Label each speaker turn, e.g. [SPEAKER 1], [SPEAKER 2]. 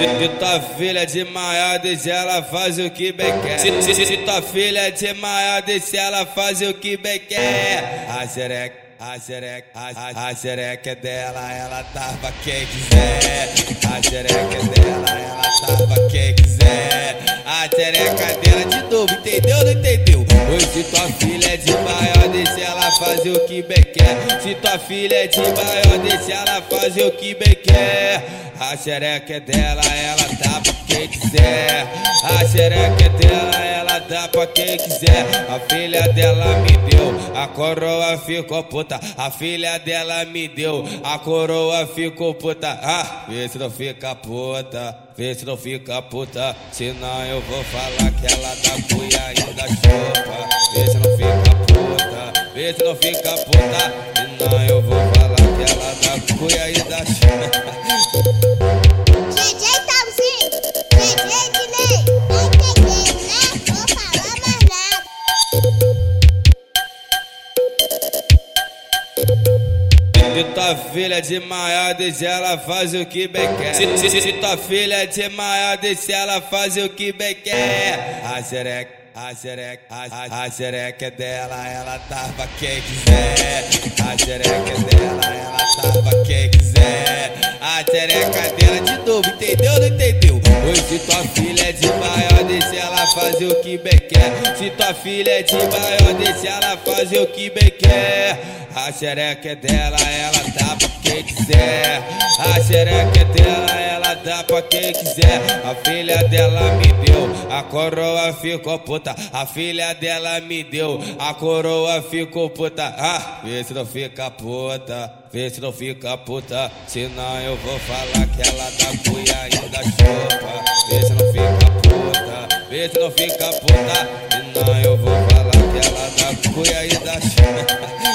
[SPEAKER 1] Se tua filha de maior, deixa ela faz o que bem quer. Se, se, se tua filha de maior, deixa ela faz o que bem quer. A xereca, a xereca, a, a xereca é dela, ela tava quem quiser. A xereca é dela, ela tava quem quiser. A xereca dela de novo, entendeu não entendeu? Hoje tua filha fazer o que bem quer. Se tua filha é de maior, deixa ela fazer o que bem quer. A xereca é dela, ela dá pra quem quiser. A xereca é dela, ela dá pra quem quiser. A filha dela me deu, a coroa ficou puta. A filha dela me deu, a coroa ficou puta. Ah, vê se não fica puta, vê se não fica puta. Senão eu vou falar que ela dá cuia puta, não fica puta. Senão eu vou falar que ela dá cuia e da chupa.
[SPEAKER 2] DJ Talzinho, DJ Dinei, entendeu, né? Vou falar mais nada.
[SPEAKER 1] Se tua filha de maior, deixa ela faz o que bem quer. Se, se, se tua filha de maior, deixa ela faz o que bem quer. A xereca, a xereca, a, a, xereca é dela, ela tava quem quiser. A xereca é dela, ela tava quem quiser. A xereca dela de novo, entendeu não entendeu? Hoje se tua filha é de maior, deixa ela fazer o que bem quer. Se tua filha é de maior, deixa ela fazer o que bem quer. A xereca é dela, ela pra quem quiser. A xereca é dela, ela dá pra quem quiser. A filha dela me deu, a coroa ficou puta. A filha dela me deu, a coroa ficou puta. Ah, vê se não fica puta, vê se não fica puta. Senão eu vou falar que ela dá cuia e da chupa. Vê se não fica puta, vê se não fica puta. Senão eu vou falar que ela dá cuia e da chupa.